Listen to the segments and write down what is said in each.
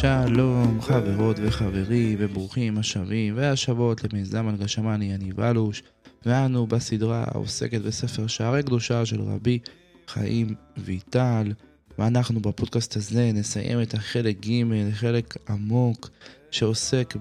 שלום חברות וחברים וברוכים השבים והשבות למיזם הנגשמני יניב אלוש ואנו בסדרה העוסקת בספר שערי קדושה של רבי חיים ויטל ואנחנו בפודקאסט הזה נסיים את החלק ג', חלק עמוק שעוסק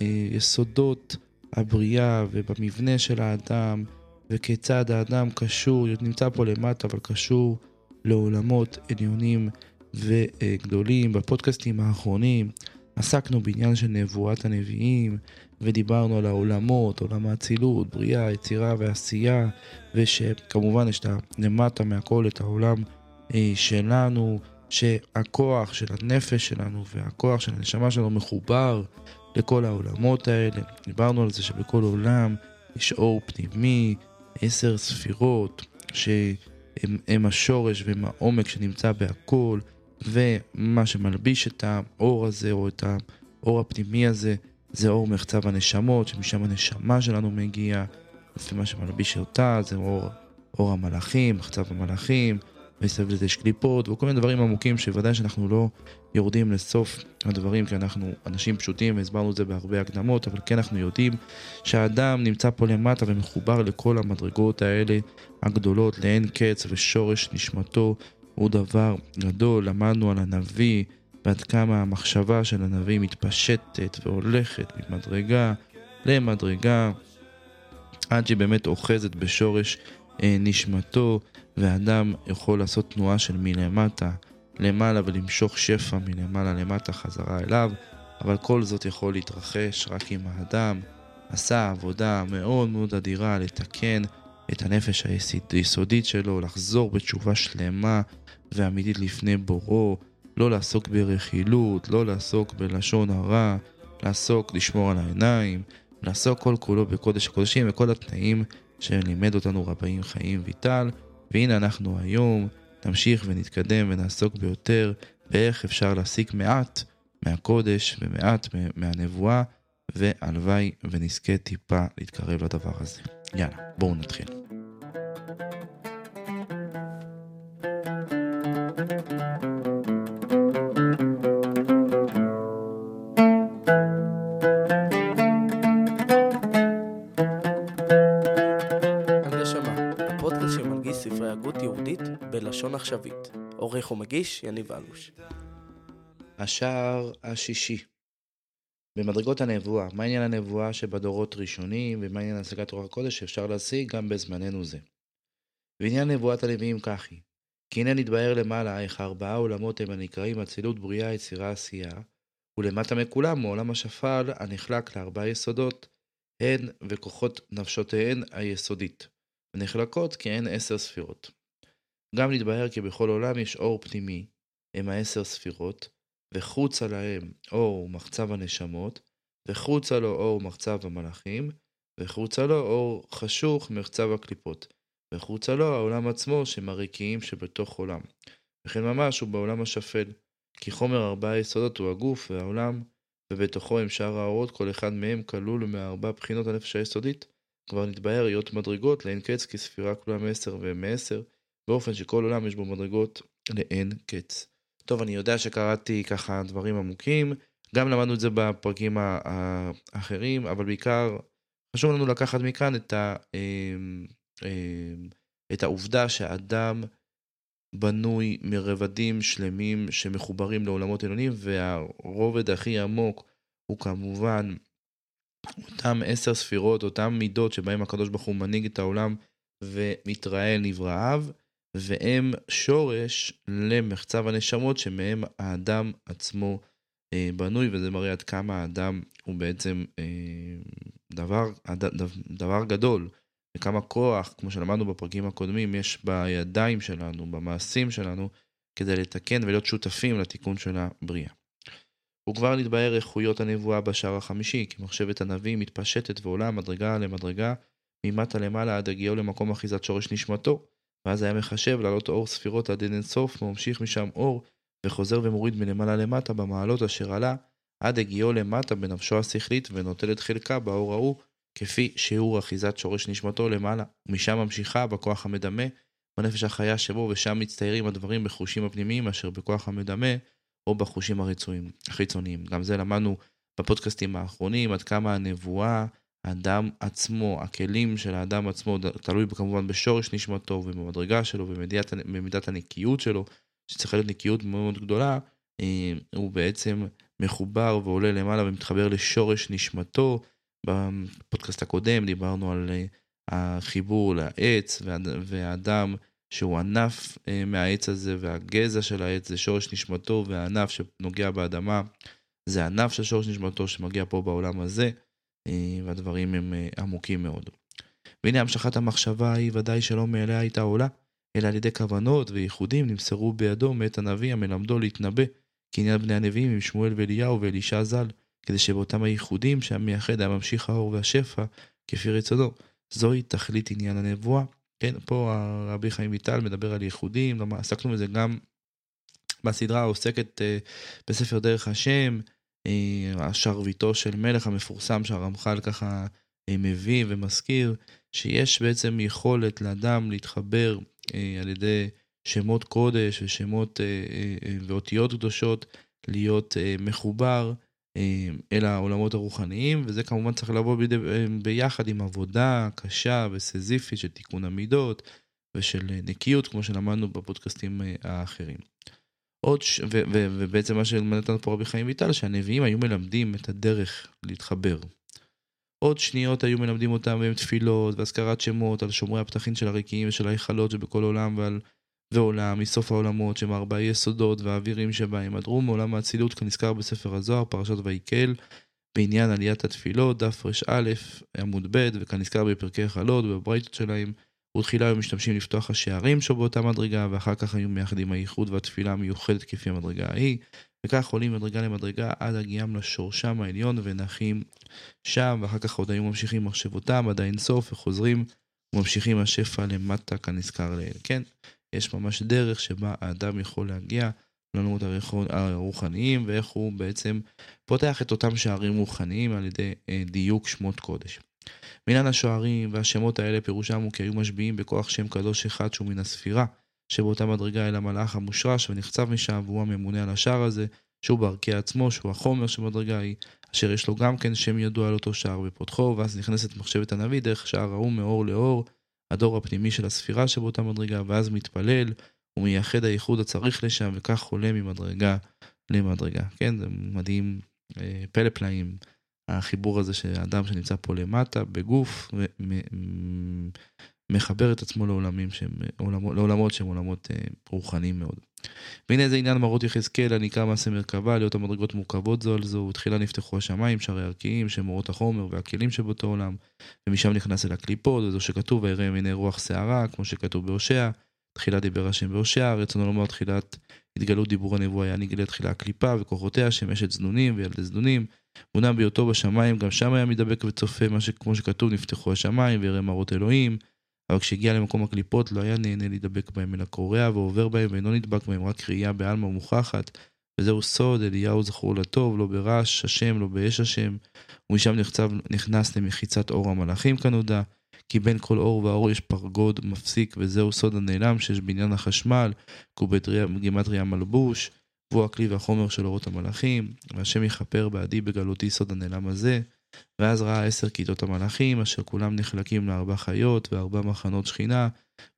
ביסודות הבריאה ובמבנה של האדם וכיצד האדם קשור, נמצא פה למטה אבל קשור לעולמות עליונים וגדולים. בפודקאסטים האחרונים עסקנו בעניין של נבואת הנביאים ודיברנו על העולמות, עולם האצילות, בריאה, יצירה ועשייה ושכמובן יש למטה מהכל את העולם אה, שלנו, שהכוח של הנפש שלנו והכוח של הנשמה שלנו מחובר לכל העולמות האלה. דיברנו על זה שבכל עולם יש אור פנימי, עשר ספירות, שהם השורש והם העומק שנמצא בהכל, ומה שמלביש את האור הזה, או את האור הפנימי הזה, זה אור מחצב הנשמות, שמשם הנשמה שלנו מגיעה, ומה שמלביש אותה זה אור, אור המלאכים, מחצב המלאכים, מסביב לזה יש קליפות וכל מיני דברים עמוקים שוודאי שאנחנו לא יורדים לסוף הדברים כי אנחנו אנשים פשוטים והסברנו את זה בהרבה הקדמות אבל כן אנחנו יודעים שהאדם נמצא פה למטה ומחובר לכל המדרגות האלה הגדולות לאין קץ ושורש נשמתו הוא דבר גדול. למדנו על הנביא ועד כמה המחשבה של הנביא מתפשטת והולכת ממדרגה למדרגה עד שהיא באמת אוחזת בשורש אה, נשמתו ואדם יכול לעשות תנועה של מלמטה למעלה ולמשוך שפע מלמעלה למטה חזרה אליו, אבל כל זאת יכול להתרחש רק אם האדם עשה עבודה מאוד מאוד אדירה לתקן את הנפש היסודית שלו, לחזור בתשובה שלמה ואמיתית לפני בורו, לא לעסוק ברכילות, לא לעסוק בלשון הרע, לעסוק, לשמור על העיניים, לעסוק כל כולו בקודש הקודשים וכל התנאים שלימד אותנו רבאים חיים ויטל. והנה אנחנו היום נמשיך ונתקדם ונעסוק ביותר באיך אפשר להסיק מעט מהקודש ומעט מהנבואה, והלוואי ונזכה טיפה להתקרב לדבר הזה. יאללה, בואו נתחיל. עכשווית. עורך ומגיש, יניב אלוש. השער השישי במדרגות הנבואה, מה עניין הנבואה שבדורות ראשונים, ומה עניין השגת רוח הקודש שאפשר להשיג גם בזמננו זה. ועניין נבואת הלוויים כך היא, כי הנה נתבהר למעלה איך ארבעה עולמות הם הנקראים אצילות בריאה, יצירה, עשייה, ולמטה מכולם מעולם השפל הנחלק לארבעה יסודות, הן וכוחות נפשותיהן היסודית, ונחלקות כי הן עשר ספירות. גם נתבהר כי בכל עולם יש אור פנימי, הם העשר ספירות, וחוצה להם אור מחצב הנשמות, וחוצה לו אור מחצב המלאכים, וחוצה לו אור חשוך מחצב הקליפות, וחוצה לו העולם עצמו שהם הרקיעים שבתוך עולם. וכן ממש הוא בעולם השפל, כי חומר ארבעה יסודות הוא הגוף והעולם, ובתוכו הם שאר האורות, כל אחד מהם כלול מארבע בחינות הנפש היסודית, כבר נתבהר היות מדרגות לאין קץ כספירה כולה מעשר ומעשר, באופן שכל עולם יש בו מדרגות לאין קץ. טוב, אני יודע שקראתי ככה דברים עמוקים, גם למדנו את זה בפרקים האחרים, אבל בעיקר חשוב לנו לקחת מכאן את, ה, אמ, אמ, את העובדה שאדם בנוי מרבדים שלמים שמחוברים לעולמות עליונים, והרובד הכי עמוק הוא כמובן אותם עשר ספירות, אותם מידות שבהם הקדוש ברוך הוא מנהיג את העולם ומתראה נבראיו. והם שורש למחצב הנשמות שמהם האדם עצמו אה, בנוי, וזה מראה עד כמה האדם הוא בעצם אה, דבר, דבר גדול, וכמה כוח, כמו שלמדנו בפרקים הקודמים, יש בידיים שלנו, במעשים שלנו, כדי לתקן ולהיות שותפים לתיקון של הבריאה. וכבר נתבהר איכויות הנבואה בשער החמישי, כי מחשבת הנביא מתפשטת ועולה מדרגה למדרגה, ממטה למעלה עד הגיעו למקום אחיזת שורש נשמתו, ואז היה מחשב לעלות אור ספירות עד אין אינסוף, וממשיך משם אור, וחוזר ומוריד מלמעלה למטה במעלות אשר עלה, עד הגיעו למטה בנפשו השכלית, ונוטל את חלקה באור ההוא, כפי שיעור אחיזת שורש נשמתו למעלה, ומשם ממשיכה בכוח המדמה, בנפש החיה שבו, ושם מצטיירים הדברים בחושים הפנימיים אשר בכוח המדמה, או בחושים החיצוניים. החיצוניים. גם זה למדנו בפודקאסטים האחרונים, עד כמה הנבואה, האדם עצמו, הכלים של האדם עצמו, תלוי כמובן בשורש נשמתו ובמדרגה שלו ובמידת הנקיות שלו, שצריכה להיות נקיות מאוד גדולה, אה, הוא בעצם מחובר ועולה למעלה ומתחבר לשורש נשמתו. בפודקאסט הקודם דיברנו על אה, החיבור לעץ והאדם שהוא ענף אה, מהעץ הזה והגזע של העץ זה שורש נשמתו והענף שנוגע באדמה זה ענף של שורש נשמתו שמגיע פה בעולם הזה והדברים הם עמוקים מאוד. והנה המשכת המחשבה היא ודאי שלא מאליה הייתה עולה אלא על ידי כוונות וייחודים נמסרו בידו מאת הנביא המלמדו להתנבא כעניין בני הנביאים עם שמואל ואליהו ואלישע ז"ל, כדי שבאותם הייחודים שהמייחד היה ממשיך האור והשפע כפי רצונו. זוהי תכלית עניין הנבואה. כן, פה הרבי חיים ויטל מדבר על ייחודים, עסקנו בזה גם בסדרה העוסקת uh, בספר דרך השם, השרביטו של מלך המפורסם שהרמח"ל ככה uh, מביא ומזכיר, שיש בעצם יכולת לאדם להתחבר uh, על ידי שמות קודש ושמות אה, אה, אה, ואותיות קדושות להיות מחובר אל העולמות הרוחניים, וזה כמובן צריך לבוא בידי, ביחד עם עבודה קשה וסזיפית של תיקון המידות ושל נקיות, כמו שלמדנו בפודקאסטים האחרים. עוד, ש... ו... ו... ובעצם מה שלמד אותנו פה רבי חיים ויטל, שהנביאים היו מלמדים את הדרך להתחבר. עוד שניות היו מלמדים אותם עם תפילות והזכרת שמות על שומרי הפתחים של הרקיעים ושל ההיכלות שבכל עולם ועל ועולם מסוף העולמות שהם ארבעה יסודות והאווירים שבהם עדרו מעולם האצילות כנזכר בספר הזוהר פרשת ויקל בעניין עליית התפילות דף ר"א עמוד ב' וכנזכר בפרקי חלות ובברייתות שלהם ותחילה היו משתמשים לפתוח השערים שבאותה מדרגה ואחר כך היו מייחדים הייחוד והתפילה המיוחדת כפי המדרגה ההיא וכך עולים מדרגה למדרגה עד הגיעם לשורשם העליון ונחים שם ואחר כך עוד היו ממשיכים מחשבותם עד האינסוף וחוזרים וממשיכים השפע למטה כנזכר לעיל כן יש ממש דרך שבה האדם יכול להגיע לעולמות הרוחניים ואיך הוא בעצם פותח את אותם שערים רוחניים על ידי אה, דיוק שמות קודש. מניין השוערים והשמות האלה פירושם הוא כי היו משביעים בכוח שם קדוש אחד שהוא מן הספירה שבאותה מדרגה אל המלאך המושרש ונחצב משם והוא הממונה על השער הזה שהוא בערכי עצמו שהוא החומר של מדרגה היא אשר יש לו גם כן שם ידוע על אותו שער בפותחו ואז נכנסת מחשבת הנביא דרך שער ההוא מאור לאור הדור הפנימי של הספירה שבאותה מדרגה, ואז מתפלל ומייחד הייחוד הצריך לשם, וכך עולה ממדרגה למדרגה. כן, זה מדהים, אה, פלא פלאים, החיבור הזה של האדם שנמצא פה למטה, בגוף, ומחבר את עצמו לעולמים שהם, עולמות, לעולמות שהם עולמות אה, רוחניים מאוד. והנה זה עניין מראות יחזקאל הנקרא מעשה מרכבה, להיות המדרגות מורכבות זו על זו, ותחילה נפתחו השמיים, שערי ערכיים, שהם אורות החומר והכלים שבאותו עולם, ומשם נכנס אל הקליפות, וזו שכתוב ויראה מיני רוח שערה, כמו שכתוב בהושע, תחילה דיבר השם בהושע, רצונו לומר תחילת התגלות דיבור הנבואה היה נגלה תחילה הקליפה וכוחותיה, שם אשת זנונים וילדי זנונים, מונם בהיותו בשמיים, גם שם היה מדבק וצופה, מה שכמו שכתוב נפתחו השמיים ויראה מראות אלוהים. אבל כשהגיע למקום הקליפות לא היה נהנה להידבק בהם אלא קורע ועובר בהם ואינו נדבק בהם רק ראייה בעלמא מוכחת וזהו סוד אליהו זכור לטוב לא ברעש השם לא באש השם. ומשם נחצב, נכנס למחיצת אור המלאכים כנודע כי בין כל אור ואור יש פרגוד מפסיק וזהו סוד הנעלם שיש בעניין החשמל כי הוא בגימטריה מלבוש והוא הכלי והחומר של אורות המלאכים והשם יכפר בעדי בגלותי סוד הנעלם הזה ואז ראה עשר כיתות המלאכים, אשר כולם נחלקים לארבע חיות וארבע מחנות שכינה,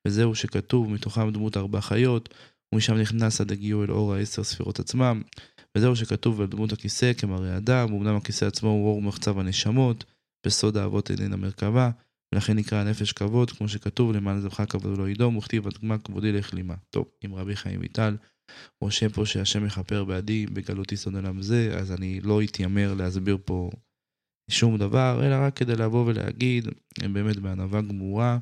וזהו שכתוב מתוכם דמות ארבע חיות, ומשם נכנס עד הגיעו אל אור העשר ספירות עצמם, וזהו שכתוב על דמות הכיסא כמראה אדם, ואומנם הכיסא עצמו הוא אור מחצב הנשמות, בסוד האבות איננה מרכבה, ולכן נקרא הנפש כבוד, כמו שכתוב למען זבך כבוד ולא ידום, וכתיב עד כבודי לכלימה. טוב, עם רבי חיים ויטל, רושם פה שהשם יכפר בעדי בגלותי סוד עולם זה, אז אני לא אתיימר להסביר פה שום דבר, אלא רק כדי לבוא ולהגיד, באמת בענווה גמורה,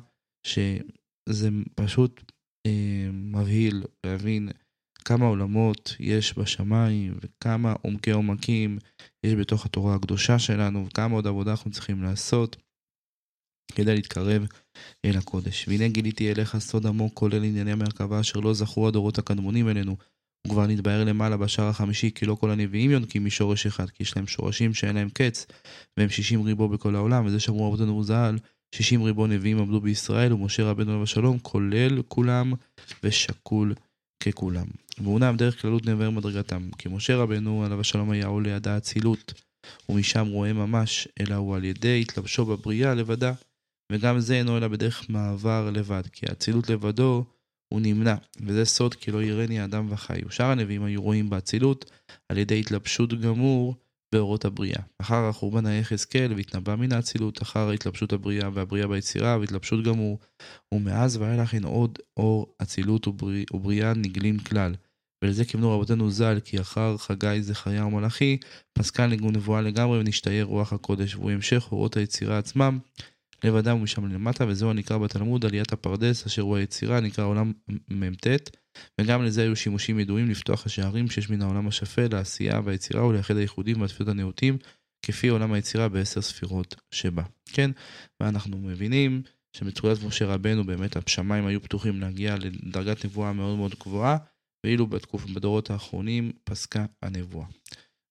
שזה פשוט אה, מבהיל להבין כמה עולמות יש בשמיים וכמה עומקי עומקים יש בתוך התורה הקדושה שלנו וכמה עוד עבודה אנחנו צריכים לעשות כדי להתקרב אל הקודש. והנה גיליתי אליך סוד עמוק כולל ענייני המרכבה אשר לא זכו הדורות הקדמונים אלינו וכבר נתבהר למעלה בשער החמישי כי לא כל הנביאים יונקים משורש אחד, כי יש להם שורשים שאין להם קץ, והם שישים ריבו בכל העולם, וזה שאמרו רבותינו ז"ל, שישים ריבו נביאים עמדו בישראל, ומשה רבנו עליו השלום, כולל כולם ושקול ככולם. ואונם דרך כללות נבער מדרגתם, כי משה רבנו עליו השלום היה עולה עד האצילות, ומשם רואה ממש, אלא הוא על ידי התלבשו בבריאה לבדה, וגם זה אינו אלא בדרך מעבר לבד, כי האצילות לבדו הוא נמנע, וזה סוד כי לא יראני האדם וחי. ושאר הנביאים היו רואים באצילות על ידי התלבשות גמור באורות הבריאה. אחר החורבן היה יחזקאל והתנבא מן האצילות, אחר התלבשות הבריאה והבריאה ביצירה והתלבשות גמור, ומאז ואילך אין עוד אור אצילות ובריא, ובריאה נגלים כלל. ולזה כיוונו רבותינו ז"ל, כי אחר חגי זכריה ומלאכי, פסקה ניגון נבואה לגמרי ונשתייר רוח הקודש, והוא המשך אורות היצירה עצמם, לבדם ומשם למטה, וזהו הנקרא בתלמוד עליית הפרדס, אשר הוא היצירה, נקרא עולם מ"ט, וגם לזה היו שימושים ידועים לפתוח השערים שיש מן העולם השפל, לעשייה והיצירה ולייחד הייחודים והתפילות הנאותים, כפי עולם היצירה בעשר ספירות שבה. כן, ואנחנו מבינים שבתחילת משה רבנו באמת השמיים היו פתוחים להגיע לדרגת נבואה מאוד מאוד גבוהה, ואילו בתקוף, בדורות האחרונים פסקה הנבואה.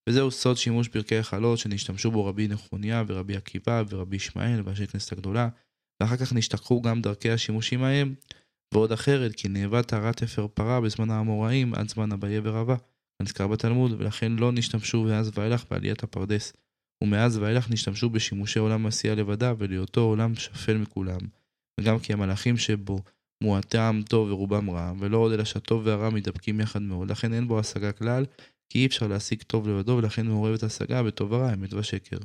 וזהו סוד שימוש פרקי החלות שנשתמשו בו רבי נחוניה ורבי עקיבא ורבי ישמעאל ואנשי כנסת הגדולה, ואחר כך נשתכחו גם דרכי השימושים ההם, ועוד אחרת, כי נאבד טהרת אפר פרה בזמן האמוראים עד זמן אביה ורבא, הנזכר בתלמוד, ולכן לא נשתמשו מאז ואילך בעליית הפרדס. ומאז ואילך נשתמשו בשימושי עולם עשייה לבדה, ולהיותו עולם שפל מכולם. וגם כי המלאכים שבו מועטם טוב ורובם רע, ולא עוד אלא שהטוב והרע מתדבקים יחד מאוד, לכן אין בו השגה כלל, כי אי אפשר להשיג טוב לבדו, ולכן מעורבת השגה בטוב ורע, אמת ושקר.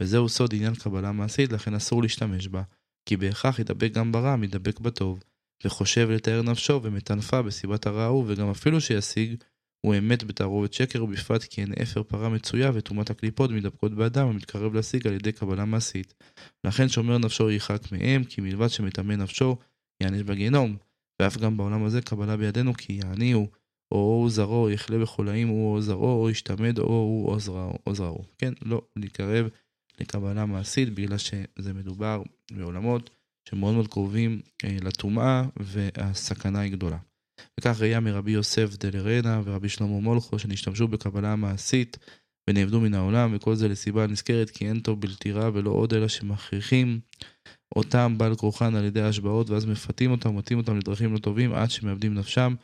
וזהו סוד עניין קבלה מעשית, לכן אסור להשתמש בה, כי בהכרח ידבק גם ברע, מתדבק בטוב, וחושב לתאר נפשו ומטנפה בסיבת הרע ההוא, וגם אפילו שישיג, הוא אמת בתערובת שקר, ובפרט כי אין אפר פרה מצויה וטומאת הקליפות מתדבקות באדם המתקרב להשיג על ידי קבלה מעשית. לכן שומר נפשו ירחק מהם, כי מלבד שמטמא נפשו, יענש בגיהנום. ואף גם בעולם הזה קבלה בידינו, כי יעניהו, או הוא זרעו, יחלה בחולאים הוא או זרעו, או ישתמד, או הוא או זרעו. כן, לא להתקרב לקבלה מעשית, בגלל שזה מדובר בעולמות שמאוד מאוד קרובים אה, לטומאה, והסכנה היא גדולה. וכך ראייה מרבי יוסף דלרנה ורבי שלמה מולכו, שנשתמשו בקבלה המעשית ונאבדו מן העולם, וכל זה לסיבה נזכרת כי אין טוב בלתי רע ולא עוד אלא שמכריחים אותם בעל כורחן על ידי השבעות, ואז מפתים אותם ומטים אותם לדרכים לא טובים עד שמאבדים נפשם.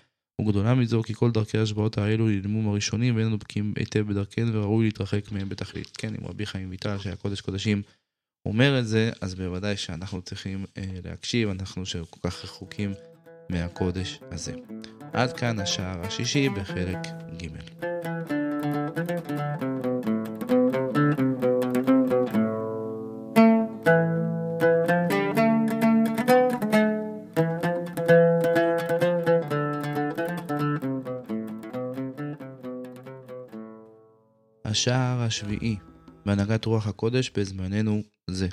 וגדולה מזו כי כל דרכי ההשבעות האלו נלמום הראשונים ואין לנו בקיאים היטב בדרכינו וראוי להתרחק מהם בתכלית. כן, אם רבי חיים ויטל שהיה קודש קודשים אומר את זה, אז בוודאי שאנחנו צריכים אה, להקשיב, אנחנו שכל כך רחוקים מהקודש הזה. עד כאן השער השישי בחלק ג'. השער השביעי בהנהגת רוח הקודש בזמננו זה.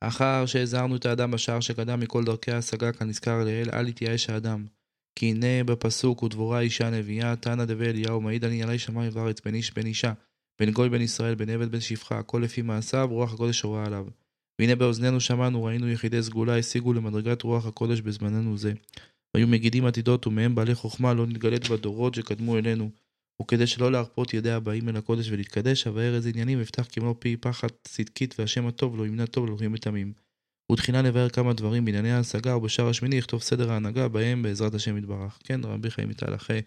אחר שהזהרנו את האדם בשער שקדם מכל דרכי ההשגה כנזכר לעיל, אל יתייאש האדם. כי הנה בפסוק ודבורה אישה נביאה, תנא דבי אליהו, מעיד על ענייני שמיים וארץ, בין איש בין אישה, בין גוי בין ישראל, בין עבד בין שפחה, הכל לפי מעשיו, רוח הקודש הורה עליו. והנה באוזנינו שמענו, ראינו יחידי סגולה, השיגו למדרגת רוח הקודש בזמננו זה. והיו מגידים עתידות, ומהם בעלי חוכמה לא נתגלית בדורות שקדמו אלינו. וכדי שלא להרפות ידי הבאים אל הקודש ולהתקדש, אבאר איזה עניינים ואפתח כמלוא פי פחת צדקית והשם הטוב לא ימנע טוב לאלוהים ותמים. ותחילה לבאר כמה דברים בענייני ההשגה ובשער השמיני יכתוב סדר ההנהגה בהם בעזרת השם יתברך. כן, רבי חיים איטל אחרי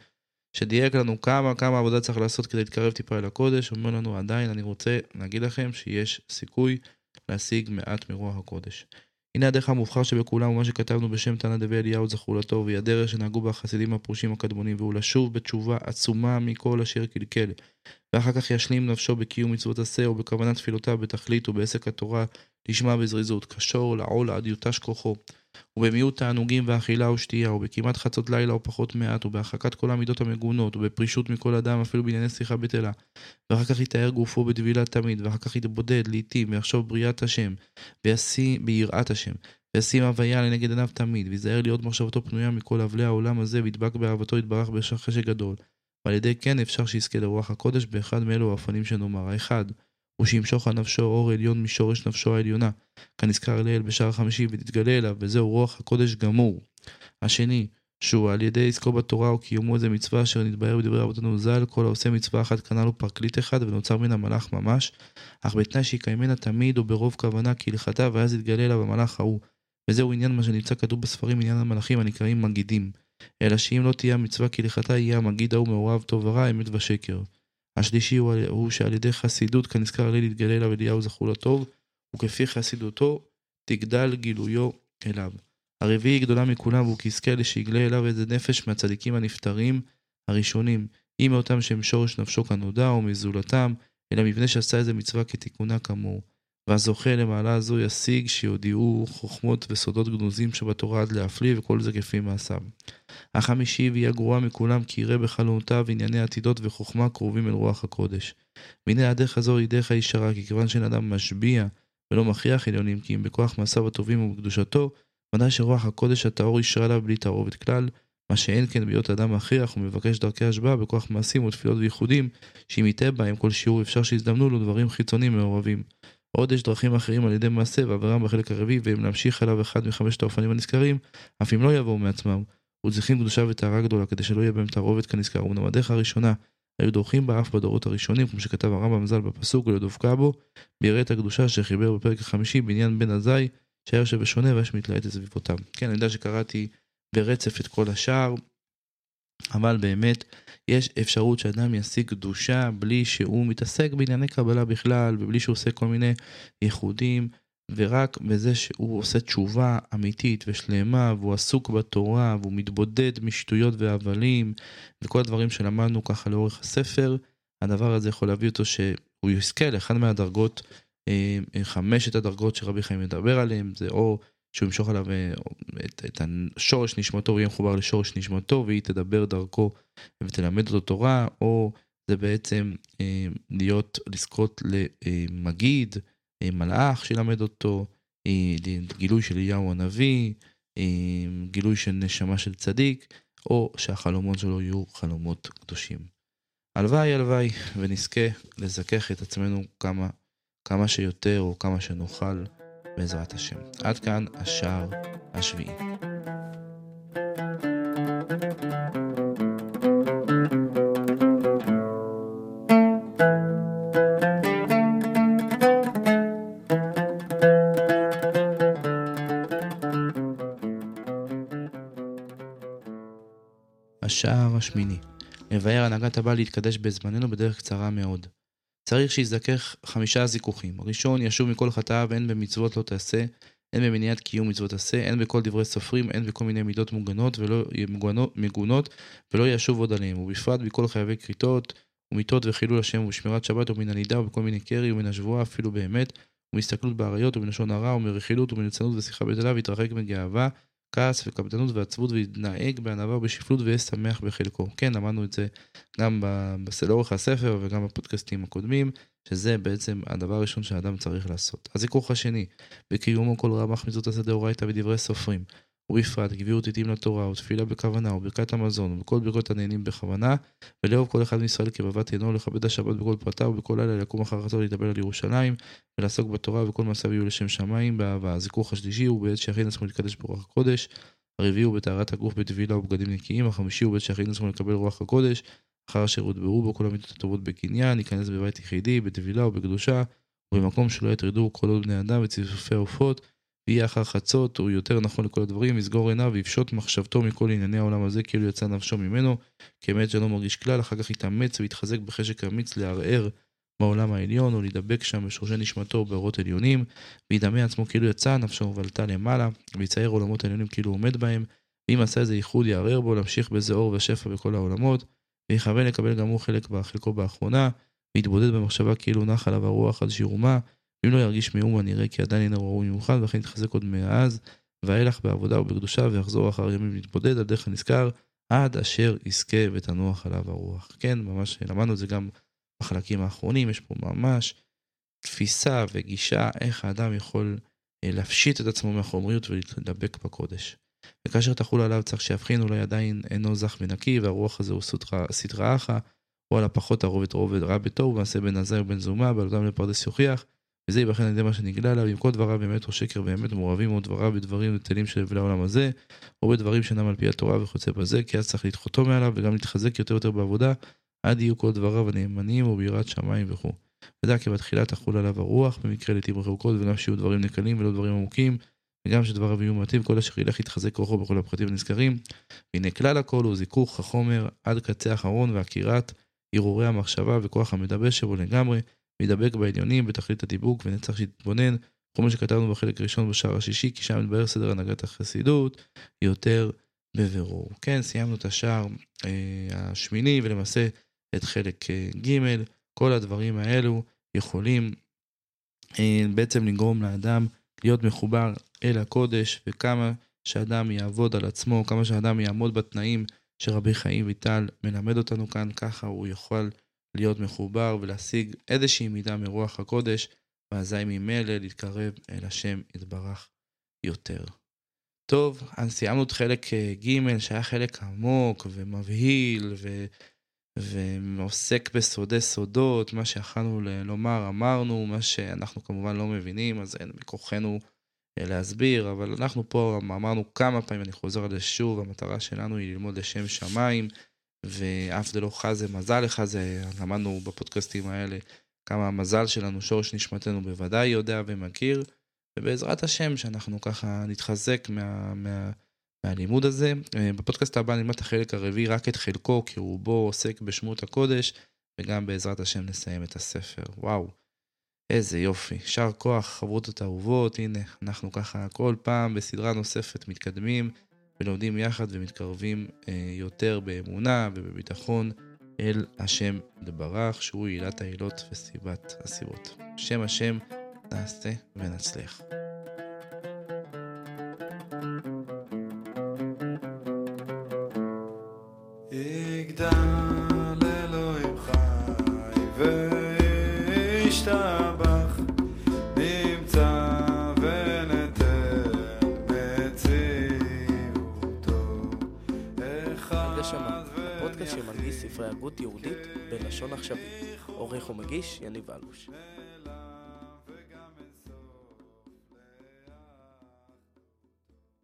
שדייק לנו כמה כמה עבודה צריך לעשות כדי להתקרב טיפה אל הקודש, אומר לנו עדיין אני רוצה להגיד לכם שיש סיכוי להשיג מעט מרוח הקודש. הנה הדרך המובחר שבכולם ומה שכתבנו בשם תנא דבי אליהו זכור לטוב, והיא הדרך שנהגו בה החסידים הפרושים הקדמונים, והוא לשוב בתשובה עצומה מכל אשר קלקל. ואחר כך ישלים נפשו בקיום מצוות עשה ובכוונת תפילותיו בתכלית ובעסק התורה, לשמה בזריזות, כשור לעול עד יותש כוחו. ובמיעוט תענוגים ואכילה ושתייה, ובכמעט חצות לילה או פחות מעט, ובהרחקת כל המידות המגונות, ובפרישות מכל אדם, אפילו בענייני שיחה בטלה. ואחר כך יתאר גופו בטבילה תמיד, ואחר כך יתבודד לעתים, ויחשוב בריאת השם, וישים ביראת השם, וישים הוויה לנגד עיניו תמיד, ויזהר להיות מחשבתו פנויה מכל אבלי העולם הזה, וידבק באהבתו יתברך בחשק גדול. ועל ידי כן אפשר שיזכה לרוח הקודש באחד מאלו האופנים שנאמר. האחד, ושימשוך על נפשו אור עליון משורש נפשו העליונה, כנזכר לעיל בשער החמישי ותתגלה אליו, וזהו רוח הקודש גמור. השני, שהוא על ידי עסקו בתורה וקיומו איזה מצווה אשר נתבהר בדברי רבותינו ז"ל, כל העושה מצווה אחת קנה לו פרקליט אחד ונוצר מן המלאך ממש, אך בתנאי שיקיימנה תמיד וברוב כוונה כהלכתה ואז יתגלה אליו המלאך ההוא. וזהו עניין מה שנמצא כתוב בספרים עניין המלאכים הנקראים מגידים. אלא שאם לא תהיה המצווה כהלכתה, יהיה המגיד ההוא מעורב טוב ורע, אמת ושקר. השלישי הוא, הוא שעל ידי חסידות כנזכר לי להתגלה אליו אליהו זכור לטוב, וכפי חסידותו תגדל גילויו אליו. הרביעי גדולה מכולם, והוא כיסכה לשיגלה אליו איזה נפש מהצדיקים הנפטרים הראשונים, אם מאותם שהם שורש נפשו כנודע, או מזולתם, אלא מפני שעשה איזה מצווה כתיקונה כאמור. והזוכה למעלה הזו ישיג שיודיעו חוכמות וסודות גנוזים שבתורה עד להפליא, וכל זה כפי מעשיו. החמישי, והיא הגרועה מכולם, כי יראה בחלונותיו ענייני עתידות וחוכמה קרובים אל רוח הקודש. והנה הדרך הזו היא דרך הישרה, כי כיוון שאין אדם משביע ולא מכריח עליונים, כי אם בכוח מעשיו הטובים ובקדושתו, ודאי שרוח הקודש הטהור ישרה עליו בלי תערובת כלל, מה שאין כן בהיות אדם מכריח ומבקש דרכי השבעה בכוח מעשים ותפילות וייחודים, שאם יטעה בהם כל שיעור אפשר שיזדמנו לו דברים חיצוניים מעורבים. עוד יש דרכים אחרים על ידי מעשה ועבירם בחלק הרביעי, והם להמשיך עליו אחד מחמשת האופנים הנזכרים, אף אם לא יבואו מעצמם. וצריכים קדושה וטהרה גדולה, כדי שלא יהיה בהם תערובת כנזכר. אמנם הדרך הראשונה היו דורכים בה אף בדורות הראשונים, כמו שכתב הרמב"ם ז"ל בפסוק, ולדבקה בו, בירא את הקדושה שחיבר בפרק החמישי בעניין בן עזאי, שהיה יושב ושונה ויש מתלהט את סביבותיו. כן, אני יודע שקראתי ברצף את כל השאר, אבל באמת יש אפשרות שאדם ישיג קדושה בלי שהוא מתעסק בענייני קבלה בכלל ובלי שהוא עושה כל מיני ייחודים ורק בזה שהוא עושה תשובה אמיתית ושלמה והוא עסוק בתורה והוא מתבודד משטויות והבלים וכל הדברים שלמדנו ככה לאורך הספר הדבר הזה יכול להביא אותו שהוא יזכה לאחד מהדרגות אה, חמשת הדרגות שרבי חיים מדבר עליהם זה או שהוא ימשוך עליו אה, את, את השורש נשמתו ויהיה מחובר לשורש נשמתו והיא תדבר דרכו ותלמד אותו תורה, או זה בעצם אה, להיות, לזכות למגיד, אה, מלאך שילמד אותו, אה, גילוי של אליהו הנביא, אה, גילוי של נשמה של צדיק, או שהחלומות שלו יהיו חלומות קדושים. הלוואי הלוואי ונזכה לזכך את עצמנו כמה, כמה שיותר או כמה שנוכל. בעזרת השם. עד כאן השער השביעי. השער השמיני מבאר הנהגת הבא להתקדש בזמננו בדרך קצרה מאוד. צריך שיזכך חמישה זיכוכים. הראשון, ישוב מכל חטאיו, הן במצוות לא תעשה, הן במניעת קיום מצוות עשה, הן בכל דברי סופרים, הן בכל מיני מידות מוגנות ולא, מגונות, מגונות, ולא ישוב עוד עליהם, ובפרט בכל חייבי כריתות, ומיתות וחילול השם, ובשמירת שבת, ומן הנידה, ובכל מיני קרי, ומן השבועה, אפילו באמת, ומהסתכלות באריות, ומלשון הרע, ומרכילות, ומליצנות ושיחה בדלה, והתרחק מגאווה, כעס וקפדנות ועצבות ויתנהג בענווה ובשפלות ויהיה שמח בחלקו. כן, למדנו את זה גם לאורך הספר וגם בפודקאסטים הקודמים, שזה בעצם הדבר הראשון שהאדם צריך לעשות. הזיכוך השני, בקיומו כל רמ"ח מצוות עשה דאורייתא ודברי סופרים. ובפרט גבירות עתים לתורה ותפילה בכוונה וברכת המזון ובכל ברכות הנהנים בכוונה ולאהוב כל אחד מישראל כבבת עינו לכבד השבת בכל פרטיו ובכל לילה לקום אחר חצות להתאבל על ירושלים ולעסוק בתורה וכל מעשיו יהיו לשם שמיים באהבה. הזיכוך השלישי הוא בעת שיכין עצמו להתקדש ברוח הקודש הרביעי הוא בטהרת הגוף בטבילה ובגדים נקיים החמישי הוא בעת שיכין עצמו לקבל רוח הקודש אחר אשר הודברו בו כל המידות הטובות בקניין ייכנס בבית יחידי בטבילה ובקדושה ובמקום שלא יטרדו כל עוד בני אדם וציפופי עופות ויהיה אחר חצות, הוא יותר נכון לכל הדברים, יסגור עיניו ויפשוט מחשבתו מכל ענייני העולם הזה, כאילו יצא נפשו ממנו, כאמת שלא מרגיש כלל, אחר כך יתאמץ ויתחזק בחשק אמיץ לערער בעולם העליון, או להידבק שם בשורשי נשמתו באורות עליונים, וידמה עצמו כאילו יצא נפשו ובלטה למעלה, ויצייר עולמות עליונים כאילו עומד בהם, ואם עשה איזה ייחוד יערער בו, להמשיך באיזה אור ושפע בכל העולמות, ויכוון לקבל גם הוא חלק בחלקו באחרונה, ויתבודד במחשבה כאילו נח עליו הרוח עד שירומה, אם לא ירגיש מאומה נראה כי עדיין אינו ראוי מיוחד, ולכן יתחזק עוד מאז, ואילך בעבודה ובקדושה, ויחזור אחר ימים להתבודד על דרך הנזכר, עד אשר יזכה ותנוח עליו הרוח. כן, ממש למדנו את זה גם בחלקים האחרונים, יש פה ממש תפיסה וגישה איך האדם יכול אה, להפשיט את עצמו מהחומריות ולהתדבק בקודש. וכאשר תחול עליו צריך שיבחין אולי עדיין אינו זך ונקי, והרוח הזה הוא סטרא אחא, או על הפחות הרובד רובד רע בטוב, ומעשה בן עזר ובן זומה, בעל אותם לפרדס יוכיח, וזה ייבחן על ידי מה שנגלה עליו, אם כל דבריו באמת או שקר באמת מעורבים או דבריו בדברים בטלים של הבלי העולם הזה, או בדברים שאינם על פי התורה וכיוצא בזה, כי אז צריך לדחותו מעליו וגם להתחזק יותר ויותר בעבודה, עד יהיו כל דבריו הנאמנים וביראת שמיים וכו'. ודע כי בתחילה תחול עליו הרוח, במקרה לעתים רחוקות, וגם שיהיו דברים נקלים ולא דברים עמוקים, וגם שדבריו יהיו מעטים, כל אשר ילך יתחזק רוחו בכל הפרטים הנזכרים. והנה כלל הכל הוא זיכוך החומר עד קצה האחרון ועקירת הרהורי המחשבה וכוח המדבש שבו לגמרי, וידבק בעליונים בתכלית הדיבוק ונצטרך שיתבונן, כמו שכתבנו בחלק ראשון בשער השישי, כי שם מתבהר סדר הנהגת החסידות יותר בבירור. כן, סיימנו את השער אה, השמיני ולמעשה את חלק אה, ג', כל הדברים האלו יכולים אה, בעצם לגרום לאדם להיות מחובר אל הקודש, וכמה שאדם יעבוד על עצמו, כמה שאדם יעמוד בתנאים שרבי חיים ויטל מלמד אותנו כאן, ככה הוא יכול להיות מחובר ולהשיג איזושהי מידה מרוח הקודש, ואזי ממילא להתקרב אל השם יתברך יותר. טוב, אז סיימנו את חלק אה, ג' שהיה חלק עמוק ומבהיל ו... ועוסק בסודי סודות, מה שיכלנו לומר אמרנו, מה שאנחנו כמובן לא מבינים, אז אין בכוחנו אה, להסביר, אבל אנחנו פה אמרנו כמה פעמים, אני חוזר על זה שוב, המטרה שלנו היא ללמוד לשם שמיים, ואף דלא חזה מזל לך זה, למדנו בפודקאסטים האלה כמה המזל שלנו, שורש נשמתנו בוודאי יודע ומכיר, ובעזרת השם שאנחנו ככה נתחזק מה, מה, מהלימוד הזה. אה, בפודקאסט הבא נלמד את החלק הרביעי רק את חלקו, כי רובו עוסק בשמות הקודש, וגם בעזרת השם נסיים את הספר. וואו, איזה יופי. יישר כוח, חברותות אהובות, הנה, אנחנו ככה כל פעם בסדרה נוספת מתקדמים ולומדים יחד ומתקרבים אה, יותר באמונה ובביטחון אל השם לברך, שהוא עילת העילות וסיבת הסיבות. שם השם נעשה ונצליח. עורך ומגיש יניב אלוש.